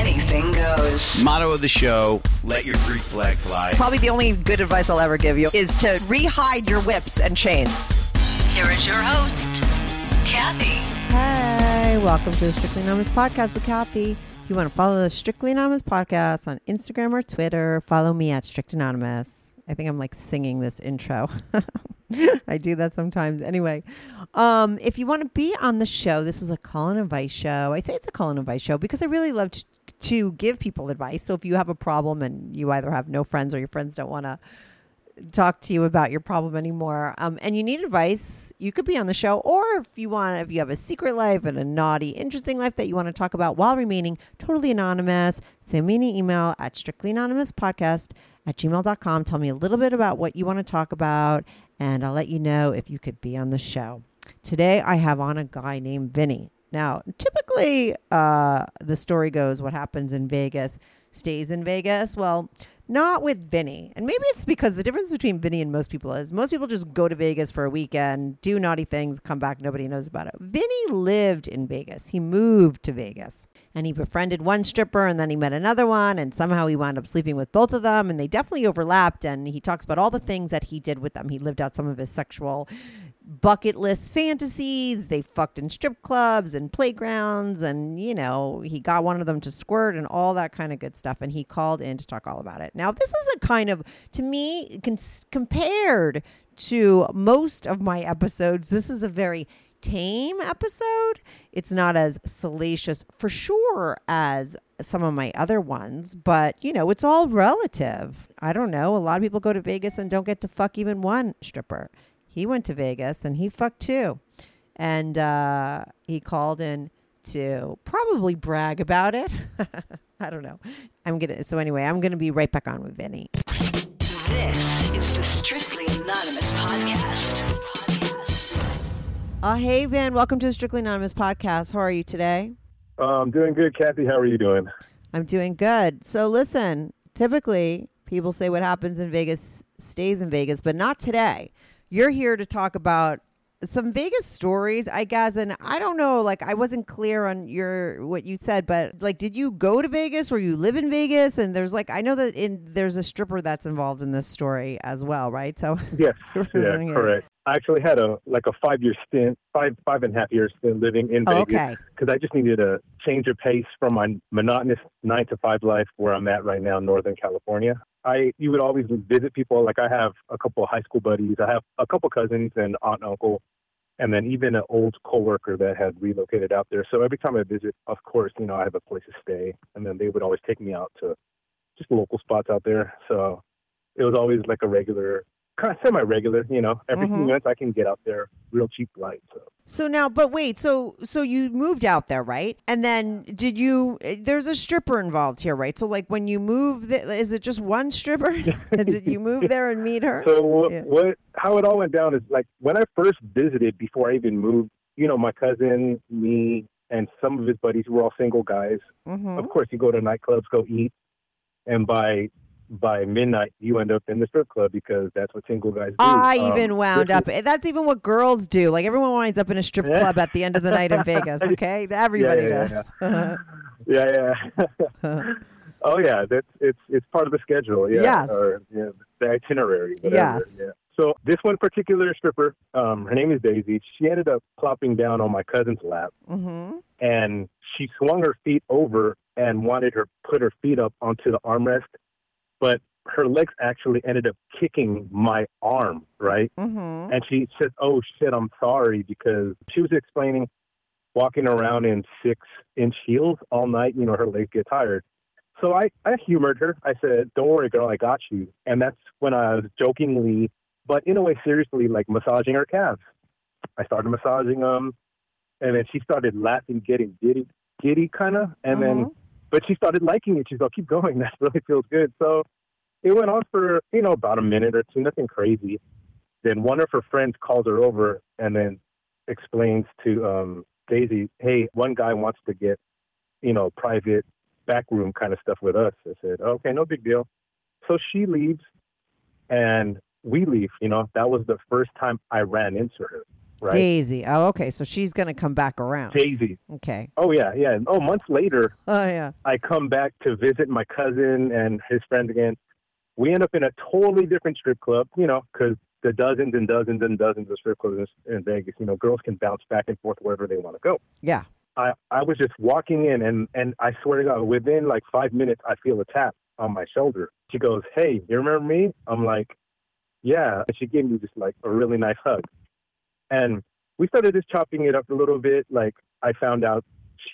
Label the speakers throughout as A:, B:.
A: anything goes.
B: Motto of the show let your Greek flag fly.
C: Probably the only good advice I'll ever give you is to rehide your whips and chains.
A: Here is your host, Kathy.
C: Hey, welcome to the Strictly Anonymous podcast with Kathy. If you want to follow the Strictly Anonymous podcast on Instagram or Twitter, follow me at Strict Anonymous. I think I'm like singing this intro. I do that sometimes. Anyway, um, if you want to be on the show, this is a call and advice show. I say it's a call and advice show because I really love to, to give people advice. So if you have a problem and you either have no friends or your friends don't want to talk to you about your problem anymore um, and you need advice you could be on the show. Or if you want if you have a secret life and a naughty interesting life that you want to talk about while remaining totally anonymous send me an email at strictly anonymous podcast at gmail.com tell me a little bit about what you want to talk about and i'll let you know if you could be on the show. Today i have on a guy named vinny now typically uh, the story goes what happens in vegas stays in vegas well not with Vinny. And maybe it's because the difference between Vinny and most people is most people just go to Vegas for a weekend, do naughty things, come back, nobody knows about it. Vinny lived in Vegas. He moved to Vegas and he befriended one stripper and then he met another one and somehow he wound up sleeping with both of them and they definitely overlapped and he talks about all the things that he did with them. He lived out some of his sexual bucket list fantasies. They fucked in strip clubs and playgrounds, and you know, he got one of them to squirt and all that kind of good stuff. And he called in to talk all about it. Now, this is a kind of, to me, cons- compared to most of my episodes, this is a very tame episode. It's not as salacious for sure as some of my other ones, but you know, it's all relative. I don't know. A lot of people go to Vegas and don't get to fuck even one stripper he went to Vegas and he fucked too. And uh, he called in to probably brag about it. I don't know. I'm going to, so anyway, I'm going to be right back on with Vinny.
A: This is the Strictly Anonymous Podcast.
C: Uh, hey, Vin, welcome to the Strictly Anonymous podcast. How are you today?
D: I'm um, doing good, Kathy. How are you doing?
C: I'm doing good. So, listen, typically people say what happens in Vegas stays in Vegas, but not today. You're here to talk about some Vegas stories, I guess. And I don't know, like I wasn't clear on your what you said, but like, did you go to Vegas or you live in Vegas? And there's like, I know that in there's a stripper that's involved in this story as well, right? So
D: Yes, yeah, correct. I actually had a like a five year stint, five five and a half year stint living in
C: Oh,
D: Vegas
C: okay.
D: because I just needed a change of pace from my monotonous nine to five life where I'm at right now in Northern California. I you would always visit people. Like I have a couple of high school buddies. I have a couple cousins and aunt and uncle, and then even an old coworker that had relocated out there. So every time I visit, of course, you know I have a place to stay, and then they would always take me out to just local spots out there. So it was always like a regular, kind of semi-regular. You know, every
C: Mhm.
D: few minutes I can get out there real cheap flight. So
C: So now, but wait, so so you moved out there, right? And then did you? There's a stripper involved here, right? So like when you move, the, is it just one stripper? did you move there and meet her?
D: So what,
C: Yeah.
D: what how it all went down is like when I first visited before I even moved, you know, my cousin, me, and some of his buddies were all single guys.
C: Mhm.
D: Of course, you go to nightclubs, go eat, and by by midnight you end up in the strip club because that's what single guys do.
C: I
D: Um,
C: even wound up. That's even what girls do. Like everyone winds up in a strip
D: Yeah.
C: club at the end of the night in Vegas. Okay, everybody
D: yeah,
C: does.
D: Yeah, yeah. oh yeah, that's it's it's part of the schedule. Yeah,
C: Yes.
D: or yeah, the itinerary. Whatever.
C: Yes.
D: Yeah. So this one particular stripper, um, her name is Daisy. She ended up plopping down on my cousin's lap,
C: hmm
D: and she swung her feet over and wanted her put her feet up onto the armrest, but her legs actually ended up kicking my arm, right?
C: Mm-hmm.
D: And she said, "Oh shit, I'm sorry," because she was explaining walking around in six inch heels all night. You know, her legs get tired. So I, I humored her. I said, "Don't worry, girl, I got you." And that's when I was jokingly, but in a way seriously, like massaging her calves. I started massaging them, and then she started laughing, getting giddy, giddy kind of, and then,
C: Mhm.
D: But she started liking it. She's like, "Keep going, that really feels good." So it went on for you know about a minute or two, nothing crazy. Then one of her friends calls her over and then explains to um, Daisy, "Hey, one guy wants to get you know private back room kind of stuff with us." I said, "Okay, no big deal." So she leaves, and we leave. You know, that was the first time I ran into her. Right,
C: Daisy. Oh, okay. So she's gonna come back around.
D: Daisy.
C: Okay.
D: Oh yeah, yeah. Oh, months later,
C: Oh yeah.
D: I come back to visit my cousin and his friend again. We end up in a totally different strip club, you know, because the dozens and dozens and dozens of strip clubs in in Vegas, you know, girls can bounce back and forth wherever they want to go.
C: Yeah.
D: I, I was just walking in, and, and I swear to God, within like five minutes, I feel a tap on my shoulder. She goes, Hey, you remember me? I'm like, Yeah. And she gave me just like a really nice hug. And we started just chopping it up a little bit. Like, I found out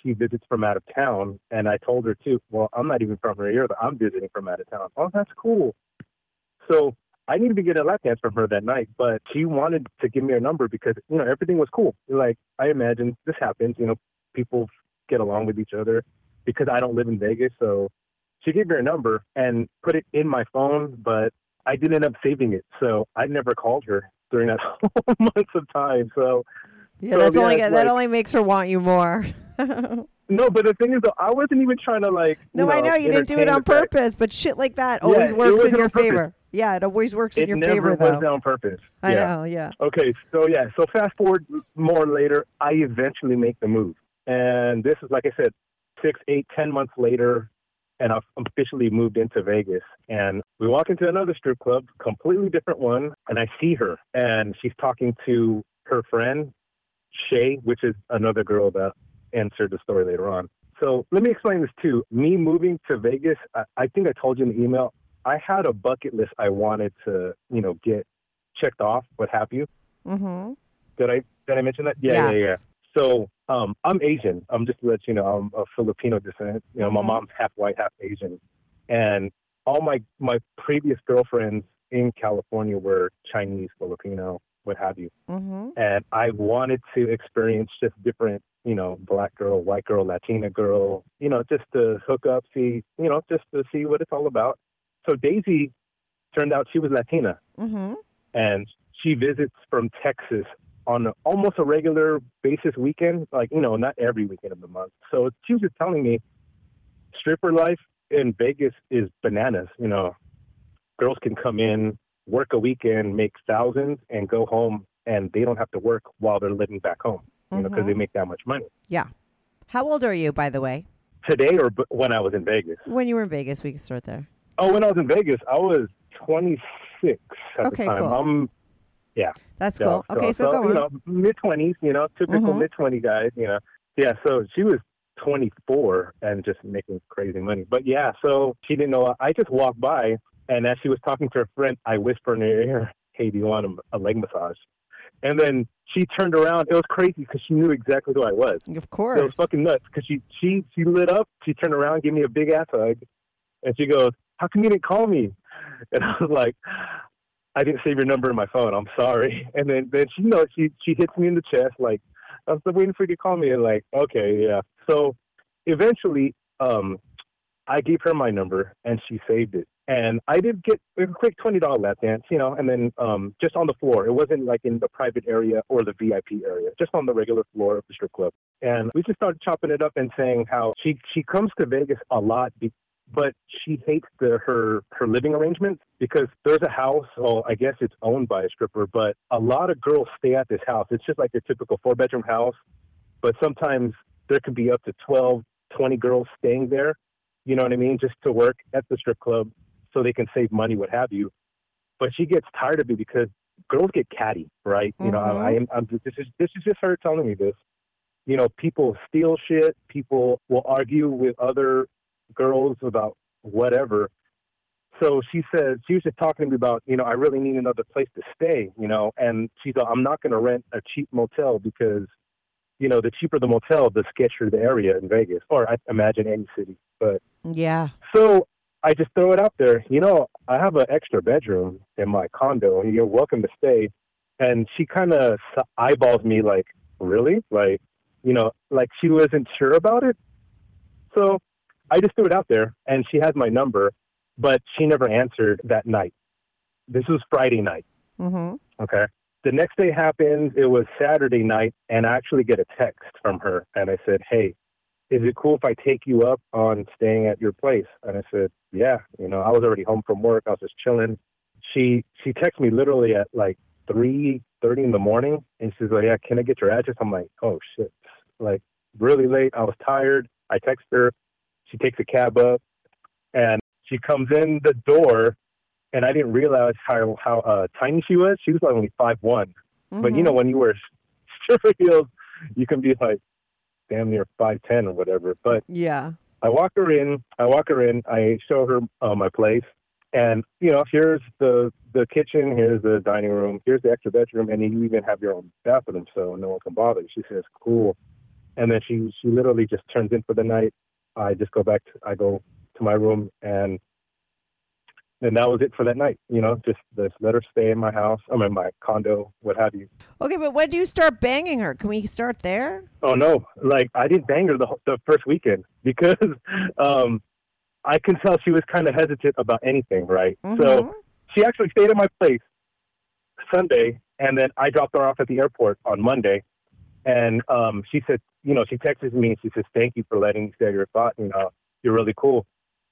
D: she visits from out of town, and I told her too, Well, I'm not even from here, I'm visiting from out of town. Oh, that's cool. So I needed to get a lap dance from her that night, but she wanted to give me her number because, you know, everything was cool. Like, I imagine this happens, you know, people get along with each other because I don't live in Vegas. So she gave me her number and put it in my phone, but I didn't end up saving it. So I never called her during that whole months of time. So
C: Yeah.
D: So,
C: that's
D: yeah,
C: only that
D: like-
C: only makes her want you more.
D: no, but the thing is, though, I wasn't even trying to like.
C: no,
D: you
C: I know you didn't do it on purpose, but shit like that
D: Yeah,
C: always
D: it
C: works in your favor. Yeah, it always works in
D: It
C: your
D: never
C: favor,
D: was
C: though.
D: on purpose.
C: I
D: yeah.
C: know. Yeah.
D: Okay, so yeah, so fast forward more later, I eventually make the move, and this is like I said, six, eight, ten months later, and I've officially moved into Vegas. And we walk into another strip club, completely different one, and I see her, and she's talking to her friend Shay, which is another girl that answered the story later on. So let me explain this too. Me moving to Vegas, I, I think I told you in the email. I had a bucket list I wanted to, you know, get checked off, what have you.
C: Mm-hmm.
D: Did I did I mention that? Yeah, yeah, yeah. So um, I'm Asian. I'm just to let you know I'm a Filipino descent. You know, my mom's half white, half Asian, and all my my previous girlfriends in California were Chinese, Filipino, what have you.
C: Mm-hmm.
D: And I wanted to experience just different, you know, black girl, white girl, Latina girl, you know, just to hook up, see, you know, just to see what it's all about. So Daisy turned out she was Latina
C: Mm-hmm.
D: and she visits from Texas on almost a regular basis weekend, like, you know, not every weekend of the month. So she was just telling me stripper life in Vegas is bananas. You know, girls can come in, work a weekend, make thousands, and go home, and they don't have to work while they're living back home, you know, because they mm-hmm. make that much money.
C: Yeah. How old are you, by the way?
D: Today or b- when I was in Vegas?
C: When you were in Vegas, we can start there.
D: Oh, when I was in Vegas, I was 26 at
C: Okay,
D: the time.
C: cool.
D: I'm
C: That's
D: So-
C: cool. Okay, so, go on.
D: you know, mid twenties, you know, typical
C: Mhm.
D: mid twenty guys, you know. Yeah, so she was twenty four and just making crazy money. But yeah, so she didn't know. I just walked by, and as she was talking to her friend, I whispered in her ear, "Hey, do you want a, a leg massage?" And then she turned around. It was crazy because she knew exactly who I was.
C: of course.
D: It was fucking nuts because she she she lit up. She turned around, gave me a big ass hug, and she goes, "How come you didn't call me?" And I was like, "I didn't save your number in my phone. I'm sorry." And then then she you know she she hits me in the chest like, "I was waiting for you to call me." And like, okay, yeah. So eventually, um, I gave her my number and she saved it. And I did get a quick twenty dollar lap dance, you know, and then um, just on the floor. It wasn't like in the private area or the VIP area, just on the regular floor of the strip club. And we just started chopping it up and saying how she she comes to Vegas a lot, but she hates the her her living arrangements because there's a house. Well, I guess it's owned by a stripper, but a lot of girls stay at this house. It's just like a typical four bedroom house, but sometimes there could be up to 12, 20 girls staying there. You know what I mean? Just to work at the strip club so they can save money, what have you. But she gets tired of it because girls get catty, right? You know, mm-hmm. I, I am. I'm, this is this is just her telling me this. You know, people steal shit. People will argue with other girls about whatever. so she said she was just talking to me about, you know, I really need another place to stay, you know, and she thought I'm not going to rent a cheap motel because, you know, the cheaper the motel, the sketchier the area in Vegas, or I imagine any city. But
C: Yeah.
D: so I just throw it out there. You know, I have an extra bedroom in my condo, and you're welcome to stay. And she kind of eyeballs me like, really? Like, you know, like she wasn't sure about it. So I just threw it out there, and she has my number, but she never answered that night. This was Friday night.
C: Mm-hmm.
D: Okay. The next day happened. It was Saturday night, and I actually get a text from her, and I said, "Hey, is it cool if I take you up on staying at your place?" And I said, "Yeah." You know, I was already home from work. I was just chilling. She she texted me literally at like three thirty in the morning, and she's like, "Yeah, can I get your address?" I'm like, "Oh shit!" Like really late. I was tired. I text her. She takes a cab up, and she comes in the door, and I didn't realize how how uh, tiny she was. She was like only five one. But you know, when you wear stripper heels, you can be like damn near five ten or whatever. But
C: Yeah.
D: I walk her in. I walk her in. I show her uh, my place, and you know, here's the the kitchen. Here's the dining room. Here's the extra bedroom, and you even have your own bathroom, so no one can bother you. She says, "Cool," and then she she literally just turns in for the night. I just go back. To, I go to my room, and and that was it for that night. You know, just this, let her stay in my house. I'm in my condo, what have you.
C: Okay, but when do you start banging her? Can we start there?
D: Oh no! Like I didn't bang her the the first weekend because um, I can tell she was kind of hesitant about anything. Right.
C: Mhm.
D: So she actually stayed at my place Sunday, and then I dropped her off at the airport on Monday. And um, she said, you know, she texted me and she says, "Thank you for letting me share your thought. You know, you're really cool."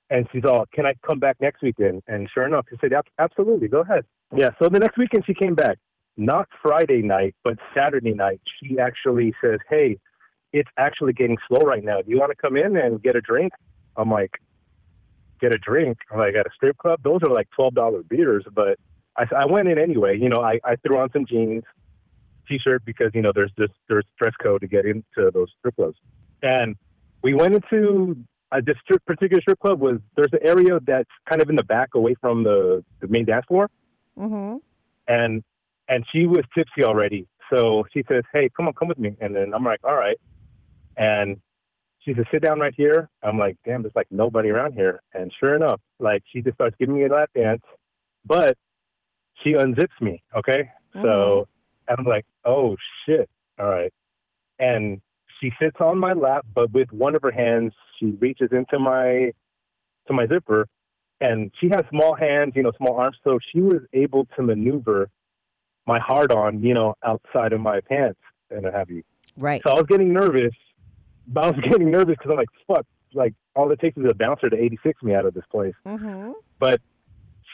D: And she's all, "Can I come back next weekend?" And sure enough, she said, "Absolutely, go ahead." Yeah. So the next weekend she came back, not Friday night, but Saturday night. She actually says, "Hey, it's actually getting slow right now. Do you want to come in and get a drink?" I'm like, "Get a drink?" I'm like, at a strip club? Those are like twelve dollar beers, but I, I went in anyway. You know, I, I threw on some jeans, t-shirt because you know there's this there's dress code to get into those strip clubs, and we went into a this strip, particular strip club was there's an area that's kind of in the back away from the, the main dance floor,
C: Mm-hmm.
D: and and she was tipsy already. So she says, "Hey, come on, come with me." And then I'm like, "All right." And she says, "Sit down right here." I'm like, "Damn, there's like nobody around here." And sure enough, like she just starts giving me a lap dance, but she unzips me. Okay, so and I'm like, "Oh shit!" All right, and she sits on my lap, but with one of her hands, she reaches into my to my zipper, and she has small hands, you know, small arms, so she was able to maneuver my hard on, you know, outside of my pants and what have you.
C: Right.
D: So I was getting nervous. But I was getting nervous because I'm like, fuck, like all it takes is a bouncer to 86 me out of this place.
C: Mm-hmm.
D: But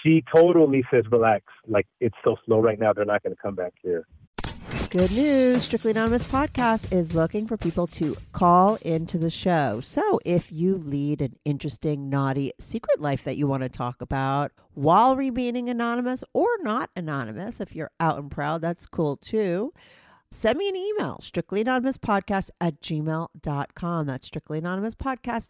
D: she totally says, relax, like it's so slow right now, they're not going to come back here.
C: Good news. Strictly Anonymous Podcast is looking for people to call into the show. So if you lead an interesting, naughty secret life that you want to talk about while remaining anonymous or not anonymous, if you're out and proud, that's cool too. Send me an email, strictlyanonymouspodcast at gmail.com. That's strictlyanonymouspodcast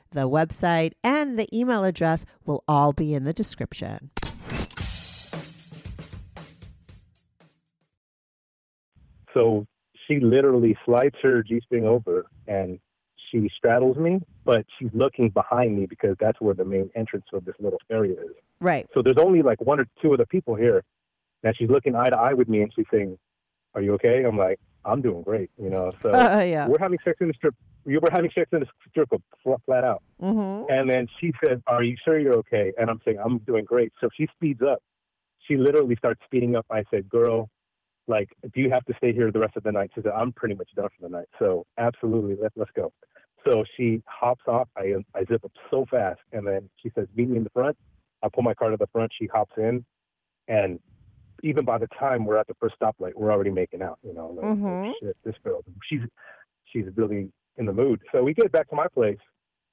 C: the website, and the email address will all be in the description.
D: So she literally slides her G string over and she straddles me, but she's looking behind me because that's where the main entrance of this little area is.
C: Right.
D: So there's only like one or two other people here. And she's looking eye to eye with me and she's saying, Are you okay? I'm like, I'm doing great, you know. So
C: Uh, yeah.
D: we're having sex in the strip we were having sex in the circle, flat, out.
C: Mm-hmm.
D: And then she said, Are you sure you're okay? And I'm saying, I'm doing great. So she speeds up. She literally starts speeding up. I said, Girl, like, do you have to stay here the rest of the night? She said, I'm pretty much done for the night. So absolutely, let, let's go. So she hops off. I, I zip up so fast. And then she says, Meet me in the front. I pull my car to the front. She hops in. And even by the time we're at the first stoplight, we're already making out. You know, like oh,
C: Mhm.
D: shit, this girl, she's she's really in the mood. So we get back to my place,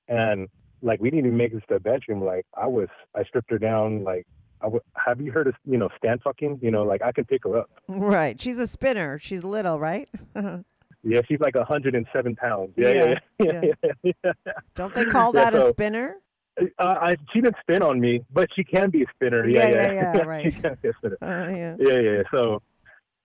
D: and like we didn't even make it to the bedroom. Like I was, I stripped her down. Like I w- have you heard of you know stand fucking? You know, like I can pick her up.
C: Right. She's a spinner. She's little, right?
D: Yeah, she's like 107 pounds. Yeah, yeah, yeah. yeah. yeah,
C: Don't they call
D: Yeah,
C: that a spinner?
D: Uh, I, she didn't spin on me, but she can be a spinner.
C: Yeah,
D: Yeah,
C: yeah,
D: yeah,
C: yeah, right.
D: she can be a spinner.
C: Uh, yeah.
D: Yeah, yeah. yeah. So,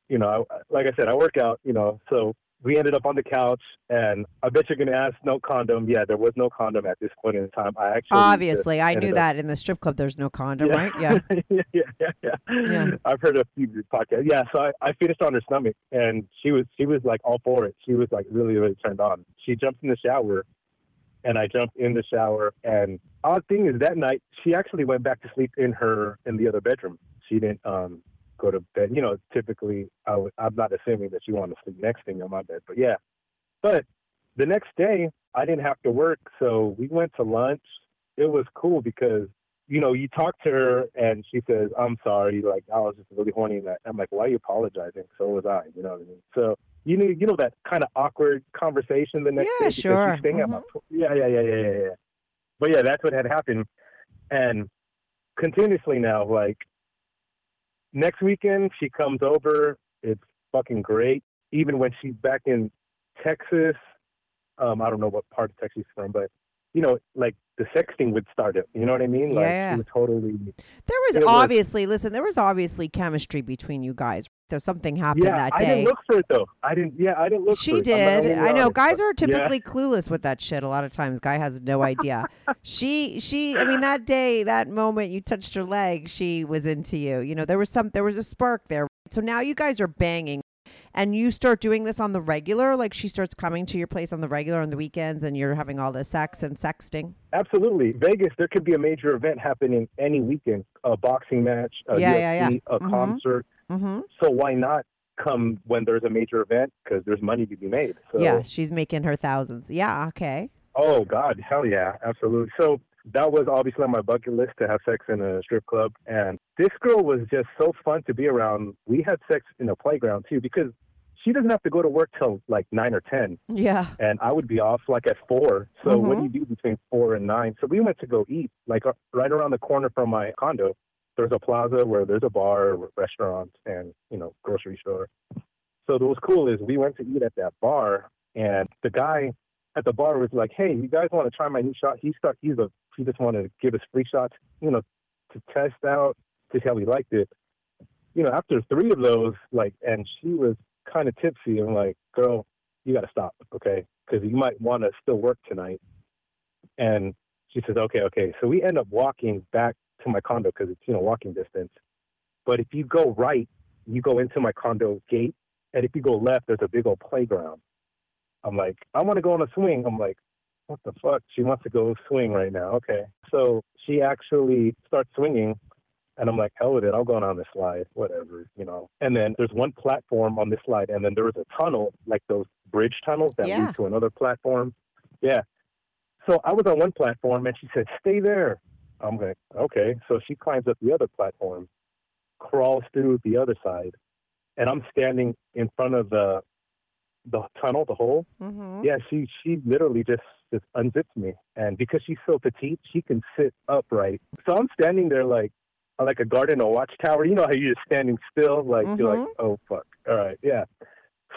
D: you know, I, like I said, I work out. You know, so we ended up on the couch, and I bet you're gonna ask no condom. Yeah, there was no condom at this point in time. I actually
C: Obviously, I knew
D: up-
C: that in the strip club there's no condom, right? Yeah.
D: yeah, yeah, yeah, yeah.
C: Yeah.
D: I've heard a few podcasts. Yeah, so I, I finished on her stomach, and she was she was like all for it. She was like really really turned on. She jumped in the shower, and I jumped in the shower. And odd thing is that night she actually went back to sleep in her in the other bedroom. She didn't um go to bed. You know, typically I would, I'm not assuming that she wanted to sleep next thing on my bed, but yeah. But the next day I didn't have to work, so we went to lunch. It was cool because you know, you talk to her and she says, I'm sorry, like I was just really horny that I'm like, Why are you apologizing? So was I, you know what I mean? So you know you know that kind of awkward conversation the next
C: Yeah,
D: day
C: sure.
D: at my mm-hmm. yeah, yeah, yeah, yeah, yeah, yeah. But yeah, that's what had happened. And continuously now, like next weekend she comes over, it's fucking great. Even when she's back in Texas, um, I don't know what part of Texas she's from, but you know, like the sexting would start it. You know what I mean? Like
C: Yeah.
D: totally
C: There was
D: It was-
C: obviously, listen, there was obviously chemistry between you guys. There's something happened
D: Yeah,
C: that
D: I didn't look for it though. I didn't yeah, I didn't look for
C: She did. I know
D: honest,
C: guys are
D: yeah.
C: typically clueless with that shit. A lot of times, guy has no idea. she, she. I mean, that day, that moment you touched her leg, she was into you. You know, there was some, there was a spark there. So now you guys are banging, and you start doing this on the regular. Like she starts coming to your place on the regular on the weekends, and you're having all the sex and sexting.
D: Absolutely. Vegas, there could be a major event happening any weekend. A boxing match, a
C: Yeah,
D: UFC,
C: yeah, yeah.
D: a
C: Mhm.
D: concert.
C: Mm-hmm.
D: So why not come when there's a major event? Because there's money to be made. So,
C: Yeah, she's making her thousands. Yeah. Okay.
D: Oh God, hell yeah, absolutely. So that was obviously on my bucket list to have sex in a strip club, and this girl was just so fun to be around. We had sex in a playground too because she doesn't have to go to work till like nine or ten,
C: Yeah.
D: and I would be off like at four. So what
C: Mhm.
D: do you do between four and nine? So we went to go eat like uh, right around the corner from my condo. There's a plaza where there's a bar, restaurant, and you know grocery store. So what was cool is we went to eat at that bar, and the guy at the bar was like, "Hey, you guys want to try my new shot?" He start he's a he just wanted to give us free shots, you know, to test out to see how we liked it. You know, after three of those, like, and she was kind of tipsy. I'm like, "Girl, you got to stop, okay? Because you might want to still work tonight." And she says, "Okay, okay." So we end up walking back to my condo because it's you know walking distance. But if you go right, you go into my condo gate, and if you go left, there's a big old playground. I'm like, I want to go on a swing. I'm like, what the fuck? She wants to go swing right now. Okay. So she actually starts swinging, and I'm like, hell with it. I'll go on the slide, whatever, you know. And then there's one platform on this slide, and then there was a tunnel, like those bridge tunnels that
C: Yeah.
D: lead to another platform. Yeah. So I was on one platform, and she said, stay there. I'm like, okay. So she climbs up the other platform, crawls through the other side, and I'm standing in front of the the tunnel, the hole.
C: Mm-hmm.
D: Yeah, she she literally just just unzips me, and because she's so petite, she can sit upright. So I'm standing there like like a guard in a watchtower. You know how you're just standing still, like you're like, mm-hmm. oh fuck, all right, yeah.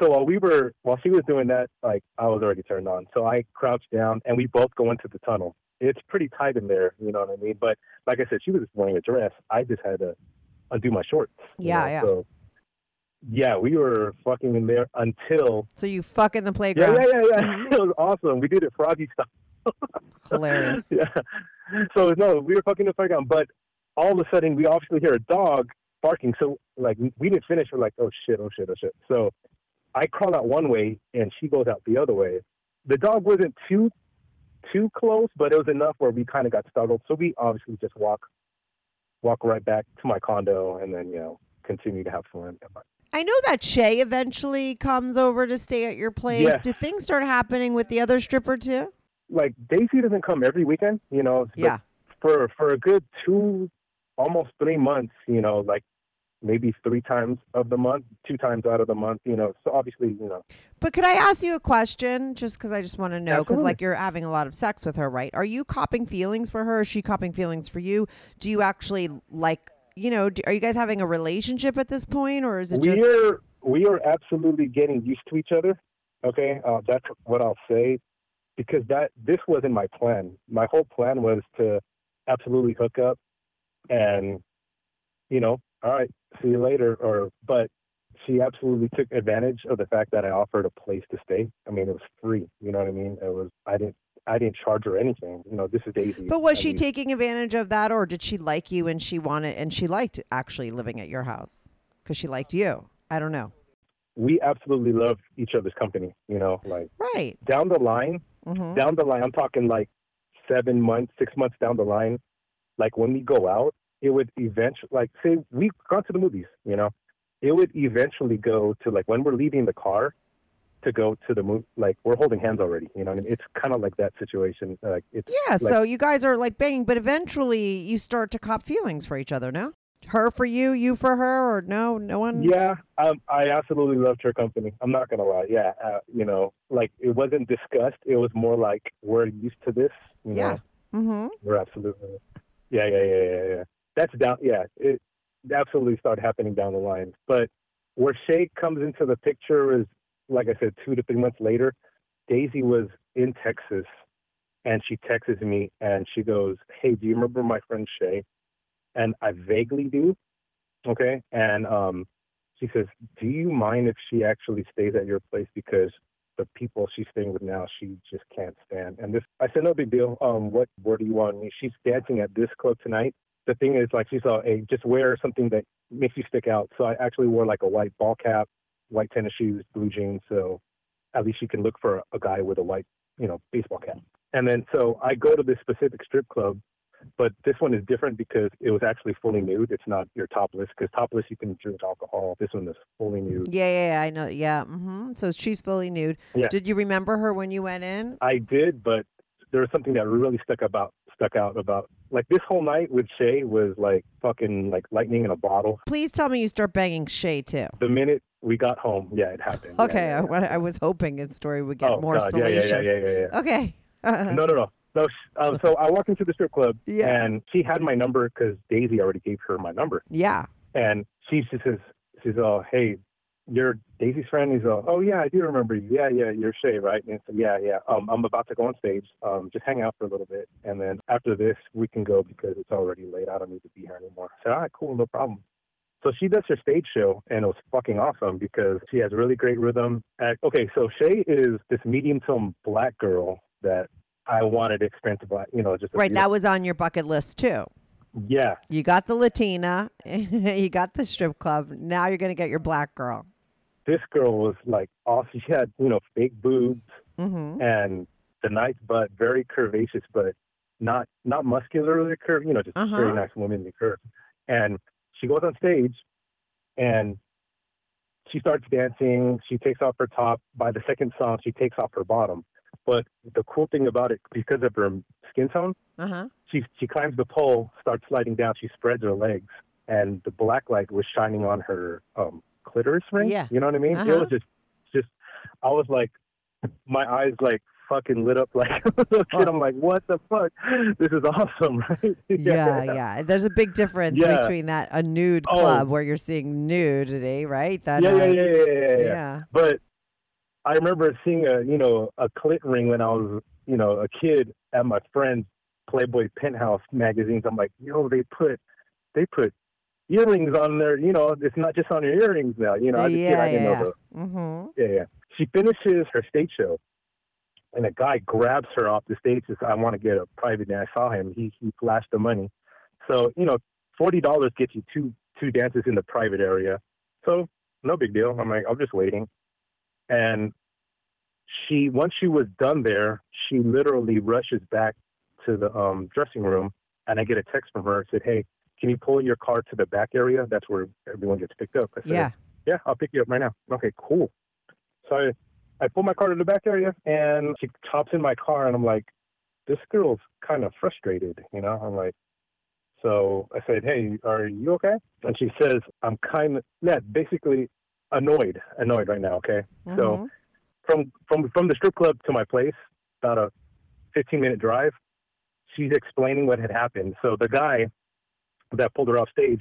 D: So while we were while she was doing that, like I was already turned on. So I crouched down, and we both go into the tunnel. It's pretty tight in there, you know what I mean. But like I said, she was wearing a dress. I just had to undo my shorts.
C: Yeah,
D: know?
C: yeah.
D: So yeah, we were fucking in there until
C: So you fuck in the playground.
D: yeah, yeah, yeah. Mm-hmm. It was awesome. We did it froggy style.
C: Hilarious.
D: yeah. So no, we were fucking in the playground, but all of a sudden we obviously hear a dog barking. So like we didn't finish. We're like, oh shit, oh shit, oh shit. So I crawl out one way and she goes out the other way. The dog wasn't too too close, but it was enough where we kind of got startled. So we obviously just walk walk right back to my condo and then you know continue to have fun.
C: I know that Shay eventually comes over to stay at your place.
D: Yeah.
C: Do things start happening with the other stripper too?
D: Like Daisy doesn't come every weekend, you know.
C: Yeah.
D: for for a good two almost three months you know like maybe three times of the month, two times out of the month. You know, so obviously, you know,
C: But could I ask you a question just because I just want to know? Because, like, you're having a lot of sex with her, right? Are you copping feelings for her? Is she copping feelings for you? Do you actually, like, you know, do, are you guys having a relationship at this point or is it
D: we
C: just.
D: are we are absolutely getting used to each other. Okay, uh, that's what I'll say because that this wasn't my plan. My whole plan was to absolutely hook up and you know, all right, see you later. Or but she absolutely took advantage of the fact that I offered a place to stay. I mean, it was free. You know what I mean? It was I didn't I didn't charge her anything. You know, this is Daisy.
C: But was
D: I
C: she
D: mean,
C: taking advantage of that or did she like you and she wanted, and she liked actually living at your house because she liked you? I don't know.
D: we absolutely love each other's company. You know, like
C: Right.
D: down the line,
C: hmm
D: down the line, I'm talking like seven months, six months down the line, like when we go out, it would eventually, like, say we've gone to the movies, you know, it would eventually go to like when we're leaving the car to go to the movie, like we're holding hands already, you know, I mean, it's kind of like that situation. Like it's
C: Yeah,
D: like,
C: so you guys are like banging, but eventually you start to cop feelings for each other, no? Her for you, you for her, or no, no one?
D: yeah, um, I absolutely loved her company. I'm not gonna lie. Yeah, uh, you know, like it wasn't discussed. It was more like we're used to this. You
C: Yeah.
D: know?
C: Mm-hmm.
D: We're absolutely. Yeah, yeah, yeah, yeah, yeah. That's down. Yeah, it absolutely started happening down the line. But where Shay comes into the picture is, like I said, two to three months later. Daisy was in Texas, and she texts me and she goes, "Hey, do you remember my friend Shay?" And I vaguely do. Okay, and um, she says, "Do you mind if she actually stays at your place because the people she's staying with now, she just can't stand. And this, I said, no big deal. Um, what, where do you want me? She's dancing at this club tonight. The thing is, like, she saw, hey, just wear something that makes you stick out. So I actually wore like a white ball cap, white tennis shoes, blue jeans. So at least you can look for a guy with a white, you know, baseball cap. And then so I go to this specific strip club, but this one is different because it was actually fully nude. It's not your topless because topless you can drink alcohol. This one is fully nude.
C: Yeah, yeah, yeah, I know. Yeah. Mm-hmm. So she's fully nude.
D: Yeah.
C: Did you remember her when you went in?
D: I did, but there was something that really stuck about stuck out about like this whole night with Shay was like fucking like lightning in a bottle.
C: Please tell me you start banging Shay too.
D: The minute we got home, yeah, it happened.
C: Okay,
D: Yeah,
C: I,
D: yeah,
C: wa- I was hoping the story would get
D: oh,
C: more
D: God.
C: salacious.
D: yeah, yeah, yeah, yeah, yeah.
C: Okay.
D: no, no, no. Sh- um, so I walked into the strip club
C: Yeah.
D: and she had my number because Daisy already gave her my number.
C: yeah.
D: And she just says, she says, oh, hey, you're Daisy's friend? He's all, oh, yeah, I do remember you. Yeah, yeah, you're Shay, right? And so, yeah, yeah. Um, I'm about to go on stage. Um, just hang out for a little bit. And then after this, we can go because it's already late. I don't need to be here anymore. I said, all right, cool, no problem. So she does her stage show, and it was fucking awesome because she has really great rhythm. And, okay, so Shay is this medium tone black girl that I wanted to experience black, you know, just
C: Right. That was on your bucket list too.
D: yeah,
C: You got the Latina, you got the strip club. Now you're going to get your black girl.
D: This girl was like awesome. She had, you know, fake boobs
C: Mm-hmm.
D: and the nice butt, very curvaceous, but not not muscularly curved. You know, just
C: Uh-huh.
D: very nice womanly curve. And she goes on stage, and she starts dancing. She takes off her top. By the second song, she takes off her bottom. But the cool thing about it, because of her skin tone,
C: Uh huh.
D: she she climbs the pole, starts sliding down. She spreads her legs, and the black light was shining on her um, clitoris ring.
C: Yeah.
D: you know what I mean.
C: Uh-huh.
D: It was just, just, I was like, my eyes like fucking lit up like a little kid. I'm like, what the fuck? This is awesome, right?
C: Yeah, yeah. There's a big difference
D: Yeah.
C: between that a nude
D: Oh.
C: club where you're seeing nudity, right? That
D: yeah,
C: uh,
D: yeah, yeah, yeah, yeah, yeah.
C: yeah.
D: But I remember seeing a, you know, a clit ring when I was, you know, a kid at my friend's Playboy Penthouse magazines. I'm like, yo, they put, they put earrings on there. You know, it's not just on your earrings now. You know, I just kid,
C: yeah,
D: I didn't
C: yeah.
D: know
C: Mm-hmm.
D: yeah, yeah. She finishes her stage show, and a guy grabs her off the stage says, "I want to get a private." And I saw him. He he flashed the money. So you know, forty dollars gets you two two dances in the private area. So no big deal. I'm like, I'm just waiting. And she once she was done there, she literally rushes back to the um, dressing room, and I get a text from her. Said, "Hey, can you pull your car to the back area? That's where everyone gets picked up." I said,
C: Yeah.
D: yeah, I'll pick you up right now. Okay, cool. So I, I pull my car to the back area and she hops in my car and I'm like, this girl's kind of frustrated, you know? I'm like, So I said, "Hey, are you okay?" And she says, "I'm kind of yeah, basically annoyed, annoyed right now." Okay, so
C: Mhm.
D: from from from the strip club to my place, about a 15 minute drive. She's explaining what had happened. So the guy that pulled her off stage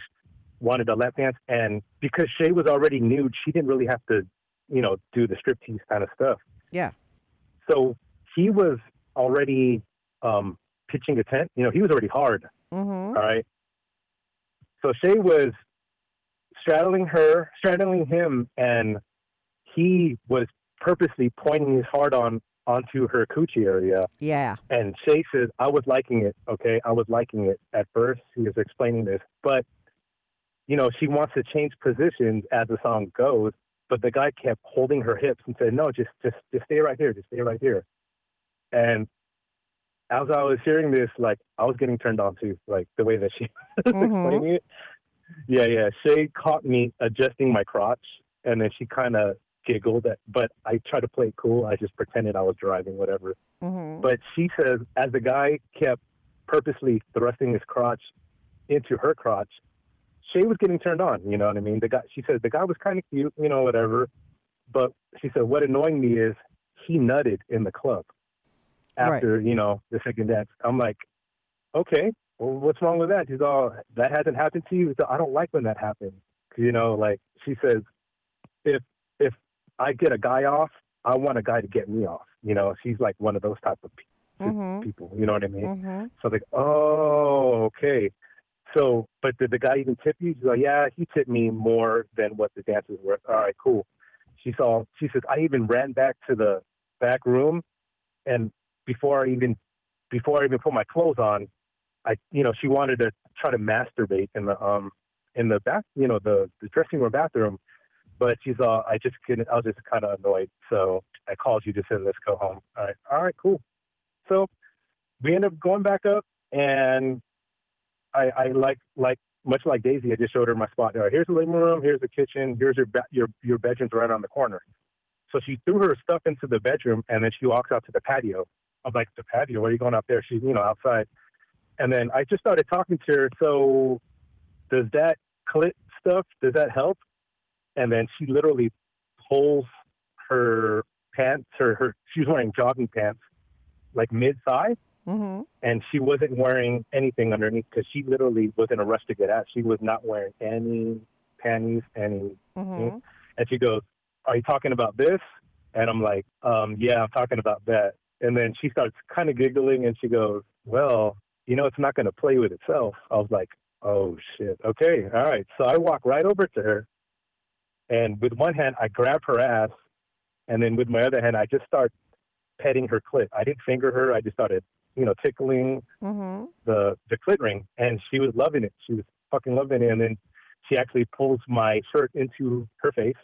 D: wanted a lap dance, and because Shay was already nude, she didn't really have to, you know, do the striptease kind of stuff.
C: Yeah.
D: So he was already um, pitching a tent. You know, he was already hard.
C: Mhm.
D: All right. So Shay was straddling her, straddling him, and he was purposely pointing his heart on onto her coochie area.
C: Yeah.
D: And Shay says, I was liking it. Okay. I was liking it at first. He was explaining this, but you know, she wants to change positions as the song goes, but the guy kept holding her hips and said, no, just, just, just stay right here. Just stay right here. And as I was hearing this, like I was getting turned on too, like the way that she was
C: Mhm.
D: explaining it. Yeah. Yeah. Shay caught me adjusting my crotch and then she kind of giggled at, but I tried to play it cool. I just pretended I was driving, whatever.
C: Mhm.
D: But she says, as the guy kept purposely thrusting his crotch into her crotch, Shay was getting turned on. You know what I mean? The guy, she said, the guy was kind of cute, you know, whatever. But she said, what annoying me is he nutted in the club after, you know, the second dance. I'm like, okay, well, what's wrong with that? She's all, that hasn't happened to you. So I don't like when that happens. You know, like she says, if I get a guy off, I want a guy to get me off. You know, she's like one of those type of pe-
C: Mhm.
D: people. You know what I mean?
C: Mhm.
D: So like, oh, okay. So, but did the guy even tip you? She's like, yeah, he tipped me more than what the dancers were. All right, cool. She saw. She says, I even ran back to the back room, and before I even before I even put my clothes on, I, you know, she wanted to try to masturbate in the um in the bath, you know, the the dressing room bathroom. But she's all, I just couldn't. I was just kind of annoyed, so I called you. Just said, let's go home. All right, all right, cool. So we end up going back up, and I, I like like much like Daisy, I just showed her my spot. All right, here's the living room, here's the kitchen, here's your ba- your your bedroom's right on the corner. So she threw her stuff into the bedroom, and then she walks out to the patio. I'm like, the patio? Where are you going out there? She's you know outside, and then I just started talking to her. So does that clit stuff? Does that help? And then she literally pulls her pants, her her she was wearing jogging pants, like mid thigh
C: Mhm.
D: and she wasn't wearing anything underneath because she literally was in a rush to get out. She was not wearing any panties, any.
C: Mhm.
D: And she goes, "Are you talking about this?" And I'm like, um, "Yeah, I'm talking about that." And then she starts kind of giggling, and she goes, "Well, you know, it's not going to play with itself." I was like, "Oh shit, okay, all right." So I walk right over to her, and with one hand I grab her ass, and then with my other hand I just start petting her clit. I didn't finger her. I just started, you know, tickling
C: Mhm.
D: the the clit ring, and she was loving it. She was fucking loving it. And then she actually pulls my shirt into her face,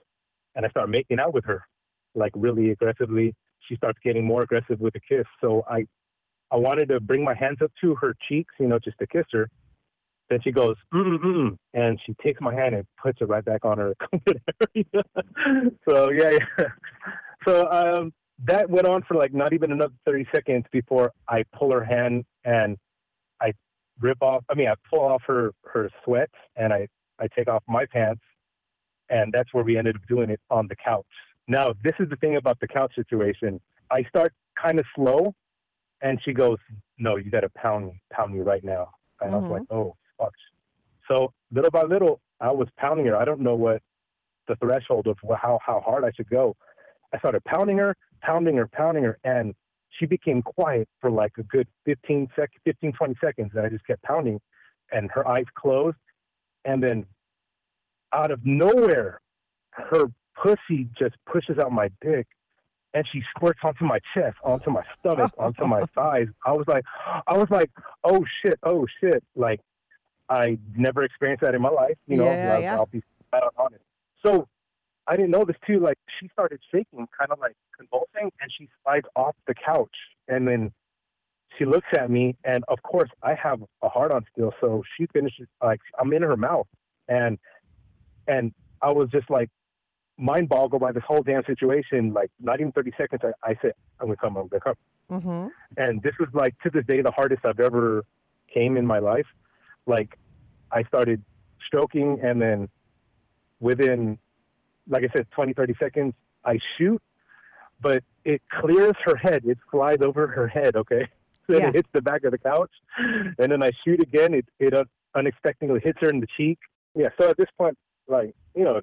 D: and I start making out with her, like really aggressively. She starts getting more aggressive with the kiss. So I I wanted to bring my hands up to her cheeks, you know, just to kiss her. Then she goes, mm mm, and she takes my hand and puts it right back on her so yeah, yeah. So um, that went on for like not even another 30 seconds before I pull her hand and I rip off, I mean, I pull off her, her sweats and I, I take off my pants. And that's where we ended up doing it on the couch. Now, this is the thing about the couch situation. I start kind of slow and she goes, no, you got to pound pound me right now. And I
C: Mhm.
D: was like, oh, fuck. So little by little, I was pounding her. I don't know what the threshold of how, how hard I should go. I started pounding her, pounding her, pounding her, and she became quiet for like a good 15 sec, 15, 20 seconds. And I just kept pounding, and her eyes closed. And then out of nowhere, her pussy just pushes out my dick and she squirts onto my chest, onto my stomach, onto my thighs. I was like, I was like, oh shit, oh shit. Like, I never experienced that in my life. You know,
C: Yeah,
D: I'll,
C: yeah.
D: I'll be flat out honest. So I didn't know this too. Like, she started shaking, kind of like convulsing, and she slides off the couch. And then she looks at me, and of course, I have a hard on still. So she finishes, like, I'm in her mouth. And, and I was just like, mind boggled by this whole damn situation. Like, not even 30 seconds, I, I said, I'm to come, I'm to come.
C: Mhm.
D: And this was like, to this day, the hardest I've ever came in my life. like I started stroking, and then within, like I said, 20, 30 seconds, I shoot, but it clears her head. It flies over her head. Okay, then
C: Yeah.
D: it hits the back of the couch, and then I shoot again. It it uh, unexpectedly hits her in the cheek. Yeah. So at this point, like you know,